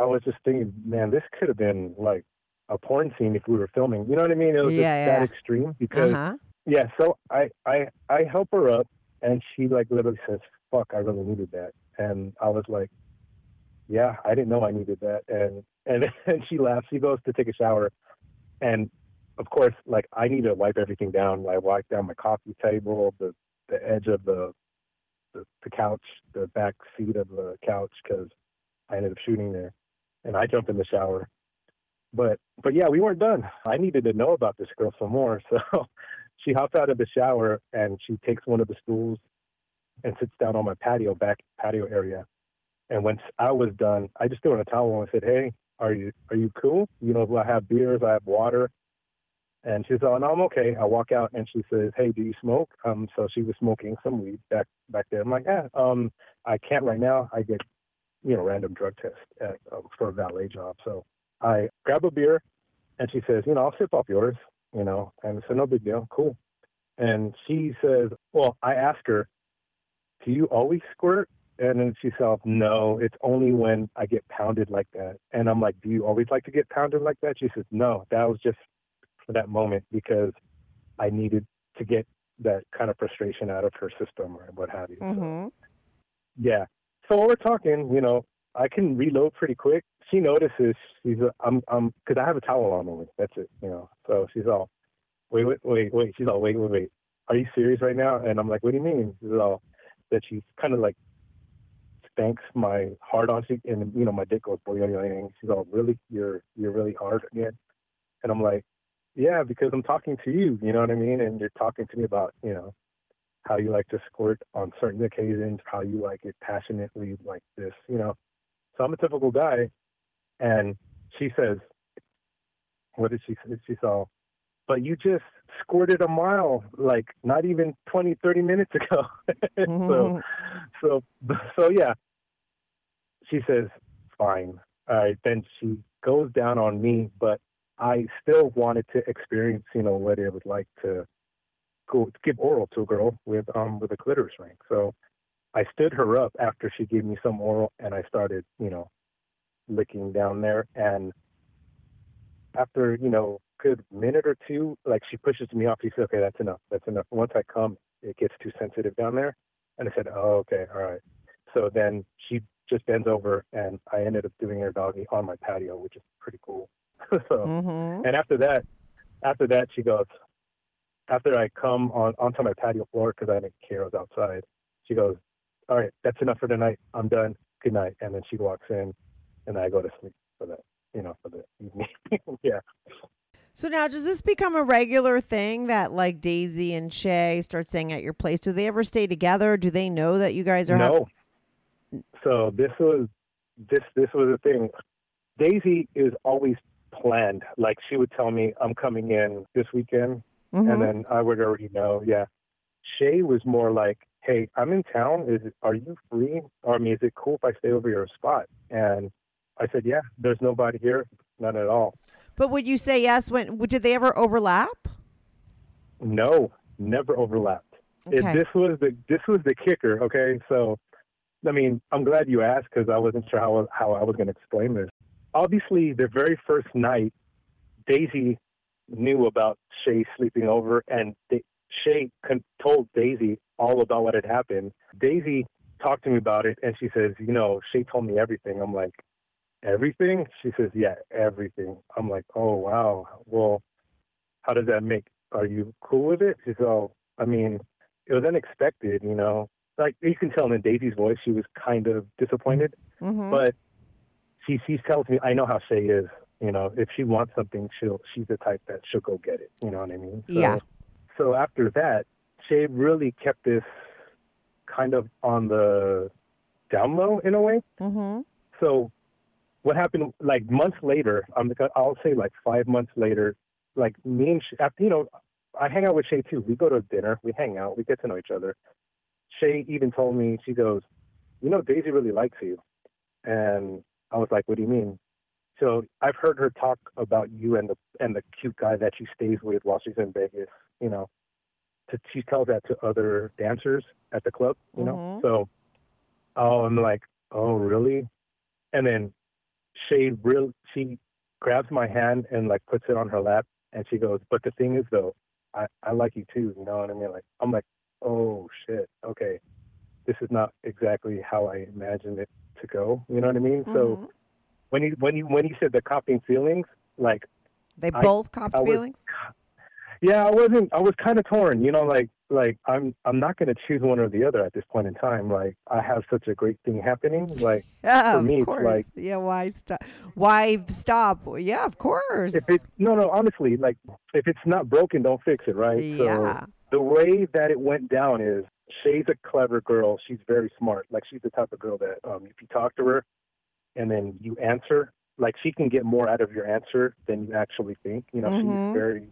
D: I was just thinking, man, this could have been like a porn scene if we were filming. You know what I mean? It was
C: Yeah,
D: just
C: yeah.
D: that extreme because
C: Uh-huh.
D: yeah. So I I I help her up, and she like literally says, "Fuck, I really needed that," and I was like, "Yeah, I didn't know I needed that," and and and she laughs. She goes to take a shower, and of course, like I need to wipe everything down. I wipe down my coffee table, the the edge of the the, the couch, the back seat of the couch, because I ended up shooting there, and I jump in the shower. But but yeah, we weren't done. I needed to know about this girl some more, so she hops out of the shower and she takes one of the stools and sits down on my patio back patio area. And once I was done, I just threw in a towel and said, "Hey, are you are you cool? You know, I have beers, I have water." And she's "Oh, no, I'm okay." I walk out and she says, "Hey, do you smoke?" Um, so she was smoking some weed back back there. I'm like, "Yeah, um, I can't right now. I get, you know, random drug test at, um, for a valet job." So I grab a beer, and she says, "You know, I'll sip off yours." You know, and said, "No big deal, cool." And she says, "Well, I asked her, do you always squirt?" And then she said, "No, it's only when I get pounded like that." And I'm like, "Do you always like to get pounded like that?" She says, "No, that was just for that moment because I needed to get that kind of frustration out of her system or what have you." So,
C: hmm
D: yeah. So while we're talking, you know, I can reload pretty quick. She notices she's I'm I'm because I have a towel on me. That's it, you know. So she's all, wait, wait, wait, wait. She's all, wait, wait, wait. Are you serious right now? And I'm like, what do you mean? She's all that she's kind of like spanks my hard on. She and you know my dick goes boing. She's all, really? You're you're really hard again? And I'm like, yeah, because I'm talking to you. You know what I mean? And you're talking to me about you know how you like to squirt on certain occasions, how you like it passionately like this, you know. So I'm a typical guy. And she says, what did she say? She saw, but you just squirted a mile, like not even 20, 30 minutes ago. so, so, so yeah. She says, fine. All right. Then she goes down on me, but I still wanted to experience, you know, what it was like to go give oral to a girl with um with a clitoris ring. So I stood her up after she gave me some oral, and I started, you know, licking down there. And after you know, good minute or two, like she pushes me off. She said, "Okay, that's enough. That's enough." Once I come, it gets too sensitive down there. And I said, "Oh, okay, all right." So then she just bends over, and I ended up doing her doggy on my patio, which is pretty cool. so
C: hmm
D: and after that, after that, she goes, after I come on onto my patio floor because I didn't care I was outside, she goes, "All right, that's enough for tonight. I'm done. Good night." And then she walks in, and I go to sleep for that, you know, for the evening. yeah.
C: So now, does this become a regular thing that like Daisy and Shay start staying at your place? Do they ever stay together? Do they know that you guys are? having-
D: No. So this was this this was a thing. Daisy is always planned. Like she would tell me, "I'm coming in this weekend,"
C: Mhm.
D: and then I would already know. Yeah. Shay was more like, "Hey, I'm in town. Is it, are you free? Or I mean, is it cool if I stay over your spot?" And I said, "Yeah. There's nobody here. None at all.
C: But would you say yes when? Did they ever overlap?
D: No, never overlapped. It,
C: Okay.
D: this was the this was the kicker. Okay, so I mean, I'm glad you asked because I wasn't sure how how I was going to explain this. Obviously, the very first night, Daisy knew about Shay sleeping over, and da- Shay con- told Daisy all about what had happened. Daisy talked to me about it, and she says, "You know, Shay told me everything." I'm like, "Everything?" She says, "Yeah, everything." I'm like, "Oh wow. Well, how does that make? Are you cool with it?" She says, "Oh, I mean, it was unexpected, you know." Like you can tell in Daisy's voice, she was kind of disappointed
C: Mm-hmm.
D: but she she tells me I know how Shay is. You know, if she wants something, she'll she's the type that she'll go get it. You know what I mean? So,
C: Yeah.
D: So after that, Shay really kept this kind of on the down low in a way.
C: mm-hmm.
D: So what happened? Like months later, I'm I'll say like five months later, like me and Shay, after, you know, I hang out with Shay too. We go to dinner, we hang out, we get to know each other. Shay even told me, she goes, you know, Daisy really likes you. And I was like, what do you mean? So I've heard her talk about you and the and the cute guy that she stays with while she's in Vegas. You know, to, she tells that to other dancers at the club. You know,
C: Mhm.
D: so oh, I'm like, oh, really? And then Shay real she grabs my hand and like puts it on her lap, and she goes, but the thing is though, I I like you too. You know what I mean? Like I'm like, oh shit, okay, this is not exactly how I imagined it to go. You know what I mean? So
C: Mhm.
D: when you when you when you said the copying feelings, like
C: they
D: I-
C: both cop
D: I was-
C: feelings.
D: Yeah, I wasn't. I was kind of torn. You know, like like I'm I'm not going to choose one or the other at this point in time. Like I have such a great thing happening. Like
C: Yeah, of
D: me, like-
C: yeah, why stop? Why stop? Yeah, of course.
D: if it no no honestly like if it's not broken, don't fix it. Right.
C: Yeah.
D: So the way that it went down is Shay's a clever girl. She's very smart. Like she's the type of girl that um, if you talk to her and then you answer, like she can get more out of your answer than you actually think. You know,
C: Mhm.
D: she's very,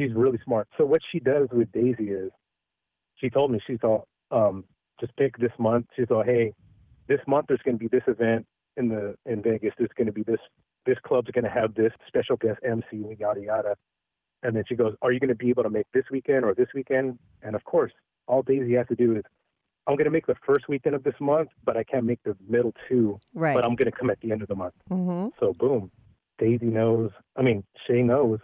D: she's really smart. So what she does with Daisy is, she told me she's all, um, just pick this month. She's all, hey, this month there's going to be this event in the in Vegas. There's going to be this this club's going to have this special guest MC, yada yada. And then she goes, Are you going to be able to make this weekend or this weekend? And of course, all Daisy has to do is, I'm going to make the first weekend of this month, but I can't make the middle two,
C: right.
D: but I'm going to come at the end of the month.
C: mm-hmm.
D: So, boom, Daisy knows, I mean, Shay knows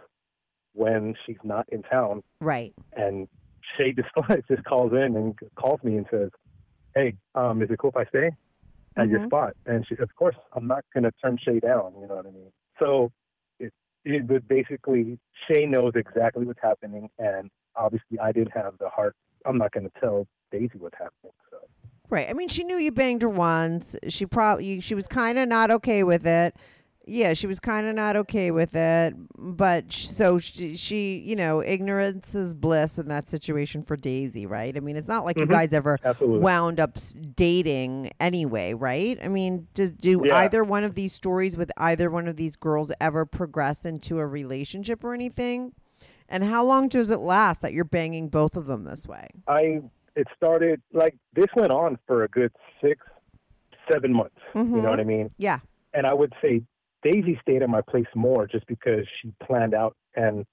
D: when she's not in town.
C: Right.
D: And Shay just, just calls in and calls me and says, Hey, um, is it cool if I stay at your
C: Mhm.
D: spot? And she, of course, I'm not going to turn Shay down. You know what I mean? So it, it would basically, Shay knows exactly what's happening. And obviously, I didn't have the heart. I'm not going to tell Daisy what's happening. So
C: Right. I mean, she knew you banged her once. She probably she was kind of not okay with it. Yeah, she was kind of not okay with it, but sh- so she, she, you know, ignorance is bliss in that situation for Daisy, right? I mean, it's not like you
D: Mhm.
C: guys ever
D: absolutely.
C: wound up dating anyway, right? I mean, do, do
D: Yeah.
C: either one of these stories with either one of these girls ever progress into a relationship or anything? And how long does it last that you're banging both of them this way?
D: I it started like this went on for a good six, seven months. You
C: Mhm.
D: know what I mean?
C: Yeah.
D: And I would say Daisy stayed at my place more just because she planned out, and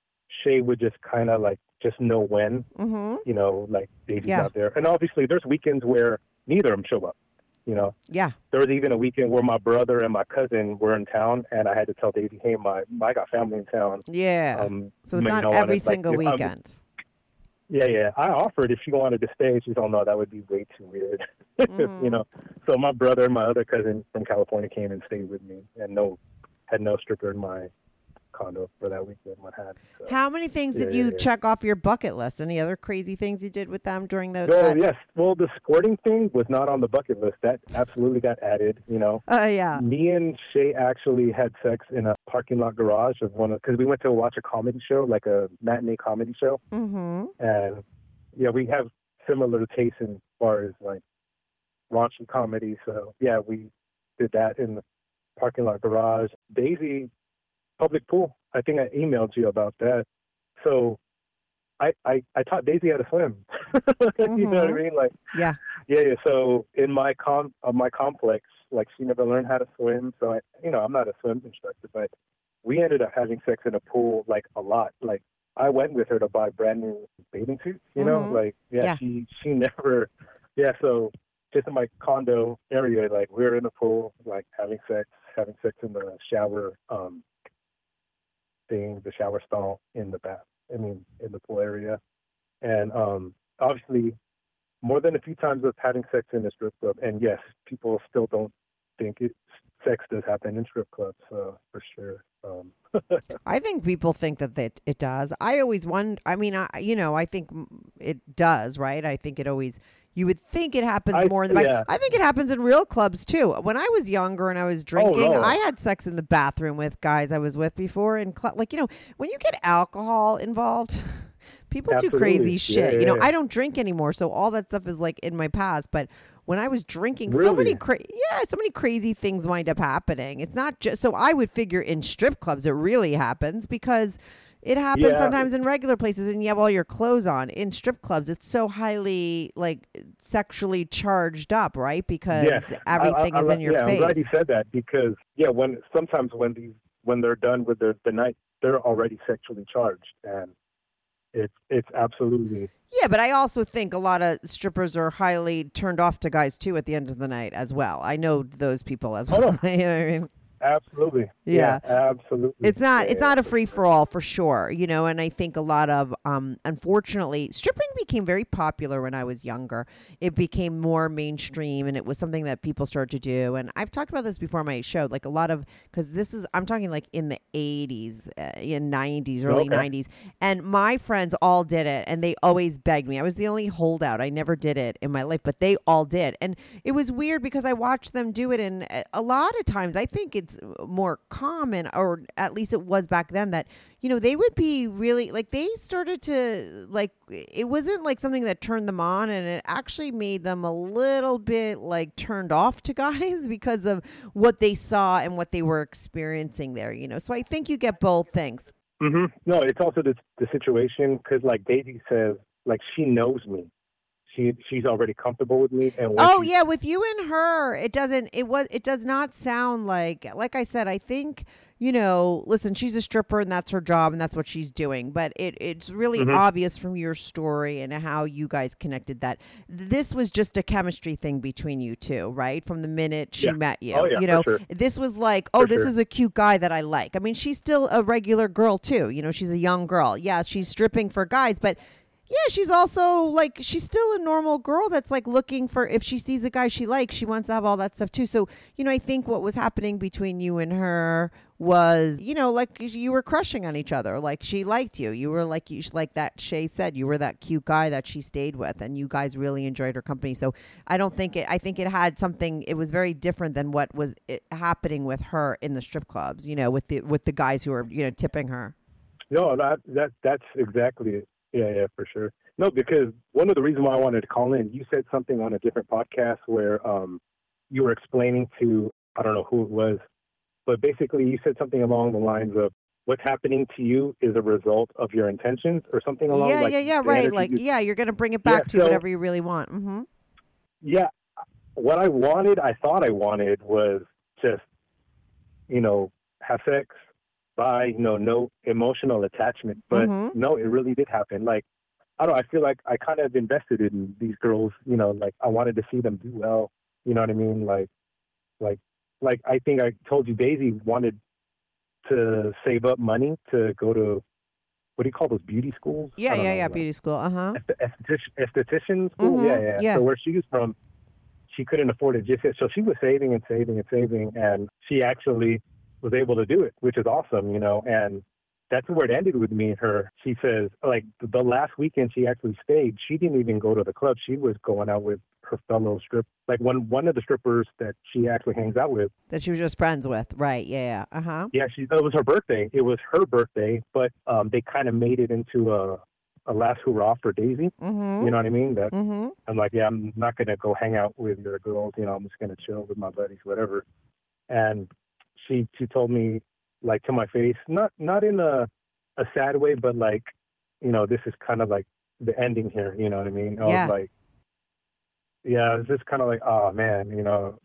D: Shay would just kind of like just know when,
C: Mm-hmm.
D: you know, like Daisy's
C: Yeah.
D: out there. And obviously, there's weekends where neither of them show up. You know,
C: Yeah.
D: there was even a weekend where my brother and my cousin were in town, and I had to tell Daisy, "Hey, my I got family in town."
C: Yeah.
D: Um,
C: so it's not every
D: like,
C: single
D: I'm-
C: weekend.
D: Yeah, yeah. I offered if she wanted to stay. She's all, no, that would be way too weird.
C: Mhm.
D: you know. So my brother and my other cousin from California came and stayed with me, and no, had no stripper in my condo for that weekend. What had? So.
C: How many things
D: Yeah,
C: did you
D: yeah, yeah.
C: check off your bucket list? Any other crazy things you did with them during the?
D: Oh
C: that-
D: yes. Well, the squirting thing was not on the bucket list. That absolutely got added. You know.
C: Uh, yeah.
D: Me and Shay actually had sex in a parking lot garage of one of because we went to watch a comedy show, like a matinee comedy show,
C: Mm-hmm.
D: and yeah, we have similar tastes in far as like raunchy comedy. So yeah, we did that in the parking lot garage. Daisy, public pool. I think I emailed you about that. So I I, I taught Daisy how to swim. you know what I
C: Mhm.
D: mean? Like
C: Yeah.
D: yeah, yeah. So in my com uh, my complex, like she never learned how to swim. So I, you know, I'm not a swim instructor, but we ended up having sex in a pool like a lot. Like I went with her to buy brand new bathing suits. You know,
C: Mhm.
D: like yeah,
C: Yeah.
D: she she never. Yeah, so just in my condo area, like we were in the pool, like having sex, having sex in the shower um thing, the shower stall in the bath. I mean, in the pool area, and um obviously more than a few times of having sex in a strip club. And yes, people still don't think it, sex does happen in strip clubs uh, for sure. Um,
C: I think people think that it, it does. I always wonder. I mean, I you know, I think it does, right? I think it always. You would think it happens
D: I-
C: more in the back.
D: yeah.
C: I think it happens in real clubs too. When I was younger and I was oh, drinking,
D: no.
C: I had sex in the bathroom with guys I was with before. And cl- like you know, when you get alcohol involved, people do crazy shit.
D: Yeah,
C: you know. I don't drink anymore, so all that stuff is like in my past. But when I was drinking, so many
D: Really?
C: cra- yeah, so many crazy things wind up happening. It's not just so I would figure in strip clubs it really happens because It happens
D: Yeah.
C: sometimes in regular places, and you have all your clothes on. In strip clubs, it's so highly like sexually charged up, right? Because
D: Yeah,
C: everything
D: I- I
C: is
D: li-
C: in your
D: yeah,
C: face.
D: I'm glad you said that because yeah, when sometimes when these when they're done with the the night, they're already sexually charged, and it's it's absolutely
C: Yeah, but I also think a lot of strippers are highly turned off to guys too at the end of the night as well. I know those people as
D: Oh,
C: well. you know what I mean?
D: Absolutely
C: Yeah.
D: absolutely.
C: It's not it's not a free for all for sure, you know, and I think a lot of um unfortunately stripping became very popular when I was younger. It became more mainstream and it was something that people started to do and I've talked about this before on my show like a lot of cuz this is I'm talking like in the 80s, uh, in 90s, early
D: Okay.
C: 90s and my friends all did it and they always begged me. I was the only holdout. I never did it in my life, but they all did. And it was weird because I watched them do it and uh, a lot of times I think it's more common or at least it was back then that you know they would be really like they started to like it wasn't like something that turned them on and it actually made them a little bit like turned off to guys because of what they saw and what they were experiencing there you know so i think you get both things
D: Mm-hmm. No, it's also the the situation because like Daisy says, like she knows me. She she's already comfortable with me, and
C: Oh
D: she-
C: yeah, with you and her, it doesn't. It was. It does not sound like. Like I said, I think you know. Listen, she's a stripper, and that's her job, and that's what she's doing. But it it's really
D: Mhm.
C: obvious from your story and how you guys connected that this was just a chemistry thing between you two, right? From the minute she
D: Yeah.
C: met you,
D: Oh, yeah,
C: you
D: for
C: know,
D: sure.
C: this was like, oh,
D: For
C: this
D: sure.
C: is a cute guy that I like. I mean, she's still a regular girl too. You know, she's a young girl. Yeah, she's stripping for guys, but yeah, she's also like she's still a normal girl that's like looking for if she sees a guy she likes, she wants to have all that stuff too. So, you know, I think what was happening between you and her was, you know, like you were crushing on each other. Like she liked you. You were like you like that Shay said, you were that cute guy that she stayed with and you guys really enjoyed her company. So, I don't think it I think it had something it was very different than what was happening with her in the strip clubs, you know, with the with the guys who were, you know, tipping her.
D: No, that that that's exactly it. Yeah, yeah, for sure. No, because one of the reasons why I wanted to call in, you said something on a different podcast where um you were explaining to I don't know who it was, but basically you said something along the lines of what's happening to you is a result of your intentions or something along
C: yeah,
D: like
C: yeah, yeah, right. Like,
D: you-
C: yeah, you're gonna bring it
D: Yeah,
C: back to
D: so-
C: whatever you really want. Mm-hmm.
D: yeah, what I wanted, I thought I wanted was just, you know, have sex, bye, you know, no emotional attachment. But
C: Mhm.
D: no, it really did happen. Like, I don't know, I feel like I kind of invested in these girls, you know, like I wanted to see them do well. You know what I mean? Like, like, like I think I told you Daisy wanted to save up money to go to, what do you call those beauty schools?
C: Yeah, yeah,
D: know,
C: yeah.
D: like-
C: Beauty school. Uh huh.
D: Esthet- esthetician, esthetician school.
C: Mhm,
D: Yeah, yeah,
C: yeah.
D: So where she was from, she couldn't afford it just yet. So she was saving and saving and saving, and she actually was able to do it, which is awesome, you know. And that's where it ended with me and her. She says, like the- last weekend she actually stayed, she didn't even go to the club. She was going out with her fellow strip, like one one of the strippers that she actually hangs out with.
C: That she was just friends with. Right. Yeah. yeah. Uh huh.
D: Yeah, she. It was her birthday. It was her birthday, but um, they kind of made it into a a last hurrah for Daisy.
C: Mm-hmm.
D: You know what I mean? That
C: mm-hmm.
D: I'm like, yeah, I'm not gonna go hang out with your girls. You know, I'm just gonna chill with my buddies, whatever. And she she told me like to my face, not not in a a sad way, but like, you know, this is kind of like the ending here. You know what I mean? I
C: Yeah.
D: was like, yeah, it's just kind of like, oh man, you know,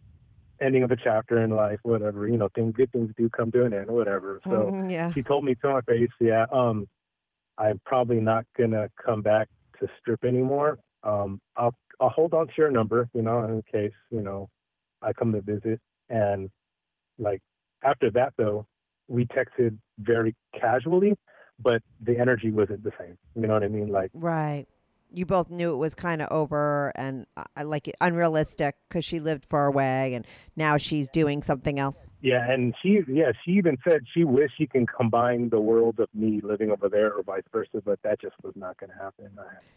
D: ending of a chapter in life, whatever. You know, things good things do come to an end, whatever. So
C: Mhm, yeah.
D: she told me to my face, yeah, um, I'm probably not gonna come back to strip anymore. Um, I'll I'll hold on to your number, you know, in case you know I come to visit. And like after that, though, we texted very casually, but the energy wasn't the same. You know what I mean? Like
C: Right. You both knew it was kind of over and uh, like unrealistic because she lived far away and now she's doing something else.
D: Yeah, and she yeah she even said she wished she can combine the world of me living over there or vice versa, but that just was not going to happen.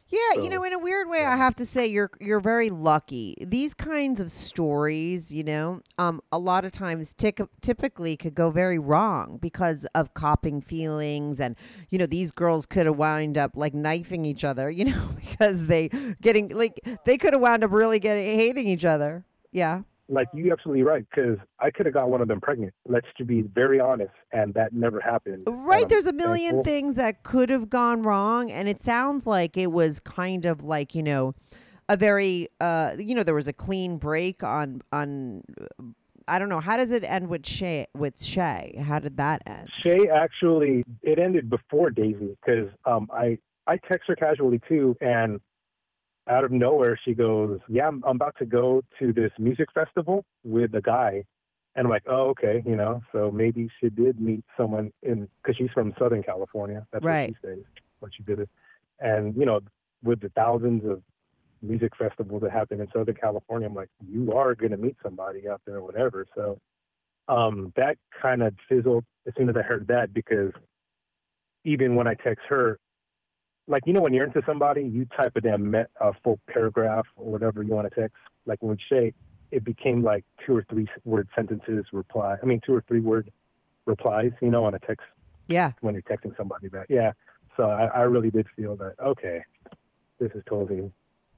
C: Yeah, you know, in a weird way, I have to say you're you're very lucky. These kinds of stories, you know, um, a lot of times tic- typically could go very wrong because of coping feelings, and you know, these girls could have wound up like knifing each other, you know, because they getting like they could have wound up really getting hating each other. Yeah.
D: Like you absolutely right because I could have got one of them pregnant. Let's to be very honest, and that never happened.
C: Right,
D: Um,
C: there's a million
D: cool.
C: things that could have gone wrong, and it sounds like it was kind of like you know, a very uh, you know, there was a clean break on on. I don't know. How does it end with Shay? With Shay, how did that end?
D: Shay actually it ended before Daisy because um, I I text her casually too, and out of nowhere she goes, "Yeah, I'm, I'm about to go to this music festival with a guy," and I'm like, "Oh, okay," you know. So maybe she did meet someone in because she's from Southern California. That's
C: Right.
D: what she says when she did it, and you know, with the thousands of music festivals that happen in Southern California, I'm like, you are gonna meet somebody out there or whatever. So um, that kind of fizzled as soon as I heard that because even when I text her, like you know when you're into somebody, you type a damn me- a full paragraph or whatever you want to text. Like when Shay, it became like two or three word sentences reply. I mean two or three word replies. You know on a text
C: Yeah,
D: when you're texting somebody back. Yeah. So I, I really did feel that okay, this is totally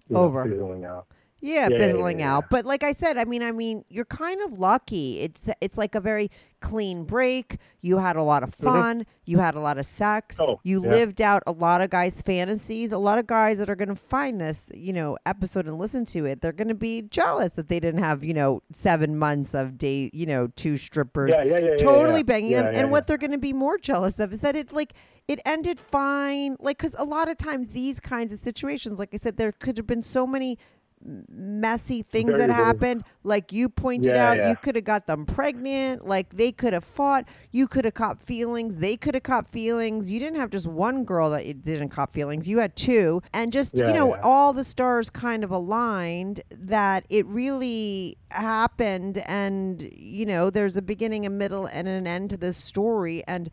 D: know,
C: Over.
D: fizzling out.
C: Yeah,
D: Yeah, yeah,
C: fizzling
D: yeah,
C: out. But like I said, I mean, I mean, you're kind of lucky. It's it's like a very clean break. You had a lot of fun. You had a lot of sex.
D: Mm-hmm. Oh,
C: you
D: yeah.
C: lived out a lot of guys' fantasies. A lot of guys that are going to find this, you know, episode and listen to it, they're going to be jealous that they didn't have, you know, seven months of day, you know, two strippers
D: Yeah, yeah, yeah, yeah,
C: totally
D: yeah.
C: banging
D: Yeah,
C: them.
D: yeah,
C: and
D: yeah.
C: what they're going to be more jealous of is that it like it ended fine. Like because a lot of times these kinds of situations, like I said, there could have been so many messy things that
D: Variables.
C: happened. Like you pointed
D: Yeah,
C: out,
D: yeah.
C: you could have got them pregnant. Like they could have fought. You could have caught feelings. They could have caught feelings. You didn't have just one girl that you didn't caught feelings. You had two, and just you know
D: yeah.
C: all the stars kind of aligned that it really happened. And you know there's a beginning, a middle, and an end to this story. And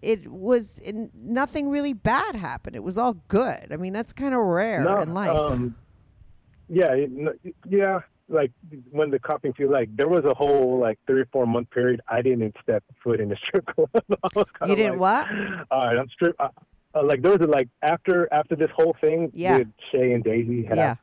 C: it was in, nothing really bad happened. It was all good. I mean that's kind of rare
D: no,
C: in life.
D: Um, yeah, yeah. Like when the copping feel like there was a whole like three or four month period I didn't step foot in the strip club. I was kinda
C: You didn't
D: like,
C: what?
D: All right, I'm strip. Uh, uh, like there was a, like after after this whole thing
C: Yeah.
D: with Shay and Daisy. Had
C: Yeah.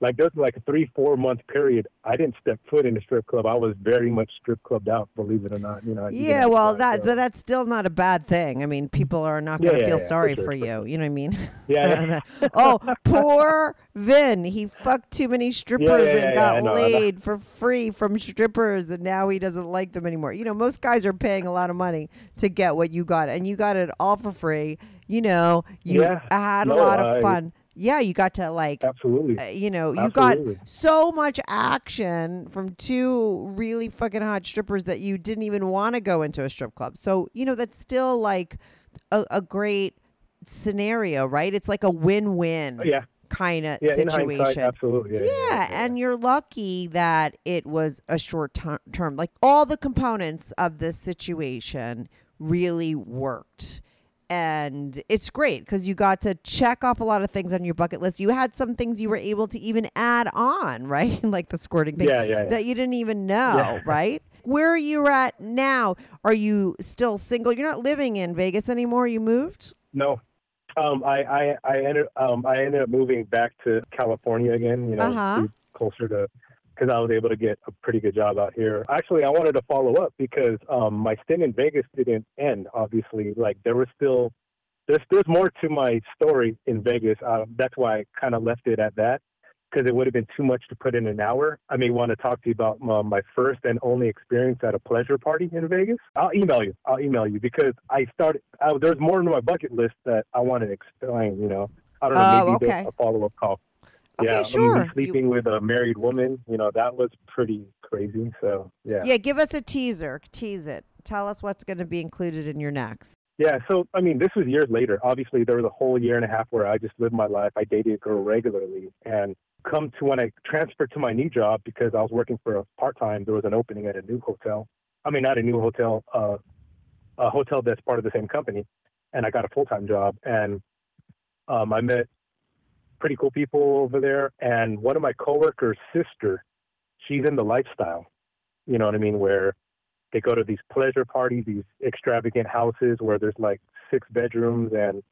D: Like there was like a three four month period I didn't step foot in a strip club. I was very much strip clubbed out, believe it or not. You know.
C: Yeah, well, that
D: so-
C: but that's still not a bad thing. I mean, people are not going to
D: yeah,
C: feel
D: yeah, for
C: sorry
D: sure,
C: for
D: for
C: you. You know what I mean?
D: Yeah,
C: oh, poor Vin. He fucked too many strippers and got
D: know,
C: laid for free from strippers, and now he doesn't like them anymore. You know, most guys are paying a lot of money to get what you got, and you got it all for free. You know, you had a
D: No,
C: lot of fun. Yeah, you got to like
D: absolutely.
C: uh, you know, you
D: Absolutely.
C: got so much action from two really fucking hot strippers that you didn't even want to go into a strip club. So, you know, that's still like a, a great scenario, right? It's like a win win
D: yeah,
C: kind of
D: yeah.
C: Situation.
D: absolutely. Yeah,
C: Yeah, and you're lucky that it was a short ter- term. Like all the components of this situation really worked. And it's great because you got to check off a lot of things on your bucket list. You had some things you were able to even add on, right? like the squirting thing
D: Yeah, yeah, yeah.
C: that you didn't even know, right? Where are you at now? Are you still single? You're not living in Vegas anymore. You moved?
D: No, um, I, I, I ended, um, I ended up moving back to California again. You know,
C: Uh-huh.
D: closer to, because I was able to get a pretty good job out here. Actually, I wanted to follow up because um, my stint in Vegas didn't end. Obviously, like there was still, there's, there's more to my story in Vegas. Uh, that's why I kind of left it at that. Because it would have been too much to put in an hour. I may want to talk to you about uh, my first and only experience at a pleasure party in Vegas. I'll email you. I'll email you because I started. I, there's more on my bucket list that I want to explain. You know, I don't know.
C: Oh,
D: maybe
C: okay.
D: a follow up call.
C: Okay,
D: yeah,
C: sure. You-
D: sleeping with a married woman. You know, that was pretty crazy. So yeah.
C: Yeah, give us a teaser. Tease it. Tell us what's going to be included in your next.
D: Yeah, so I mean, this was years later. Obviously, there was a whole year and a half where I just lived my life. I dated a girl regularly, and come to when I transferred to my new job because I was working for a part time. There was an opening at a new hotel. I mean, not a new hotel, uh, a hotel that's part of the same company, and I got a full time job. And um, I met pretty cool people over there. And one of my coworkers' sister, she's in the lifestyle. You know what I mean? Where they go to these pleasure parties, these extravagant houses where there's like six bedrooms and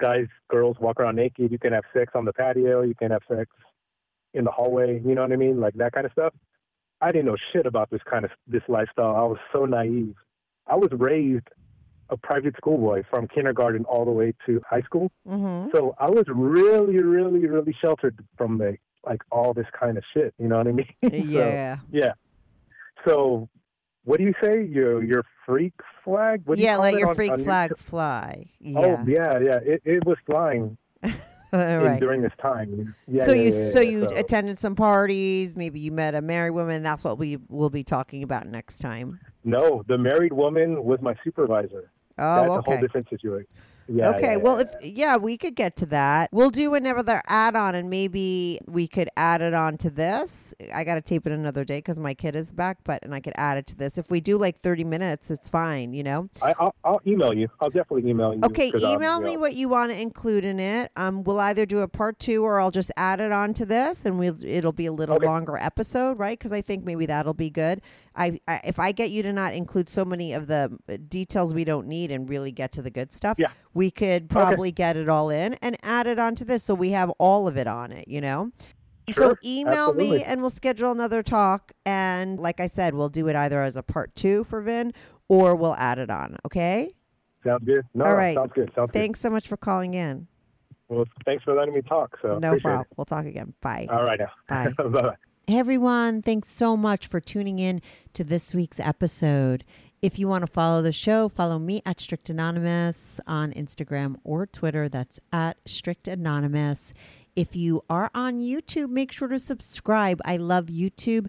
D: guys, girls walk around naked. You can have sex on the patio. You can have sex in the hallway. You know what I mean? Like that kind of stuff. I didn't know shit about this kind of this lifestyle. I was so naive. I was raised a private schoolboy from kindergarten all the way to high school.
C: Mm-hmm.
D: So I was really, really, really sheltered from the like all this kind of shit. You know what I mean? So,
C: Yeah.
D: yeah. So, what do you say? Your your freak flag? What do you
C: yeah, let your
D: on-
C: freak
D: on
C: flag fly. Yeah.
D: Oh yeah, yeah. It it was flying in-
C: right.
D: during this time. Yeah.
C: so
D: yeah,
C: you
D: yeah,
C: so
D: yeah.
C: you
D: So-
C: attended some parties, maybe you met a married woman. That's what we will be talking about next time.
D: no, the married woman was my supervisor.
C: Oh,
D: That's a
C: okay.
D: whole different situation. Yeah.
C: okay,
D: yeah,
C: well,
D: yeah,
C: if yeah, we could get to that. We'll do another add-on, and maybe we could add it on to this. I got to tape it another day because my kid is back, but and I could add it to this. If we do like thirty minutes, it's fine. You know.
D: I, I'll, I'll email you. I'll definitely email you.
C: Okay,
D: um,
C: email
D: you
C: me
D: know,
C: what you want to include in it. Um, we'll either do a part two or I'll just add it on to this, and we'll it'll be a little
D: Okay.
C: longer episode, right? Because I think maybe that'll be good. I, I if I get you to not include so many of the uh, details we don't need and really get to the good stuff,
D: Yeah.
C: we could probably get it all in and add it onto this, so we have all of it on it. You know. So
D: Sure,
C: email me and we'll schedule another talk. And like I said, we'll do it either as a part two for Vin or we'll add it on. Okay.
D: Sounds good. No,
C: All right.
D: sounds good. Sounds
C: Thanks so much for calling in.
D: Well, thanks for letting me talk. So
C: No problem. We'll talk again. Bye.
D: All right now.
C: Bye.
D: bye bye.
C: Hey everyone, thanks so much for tuning in to this week's episode. If you want to follow the show, follow me at Strict Anonymous on Instagram or Twitter. That's at Strict Anonymous. If you are on YouTube, make sure to subscribe. I love YouTube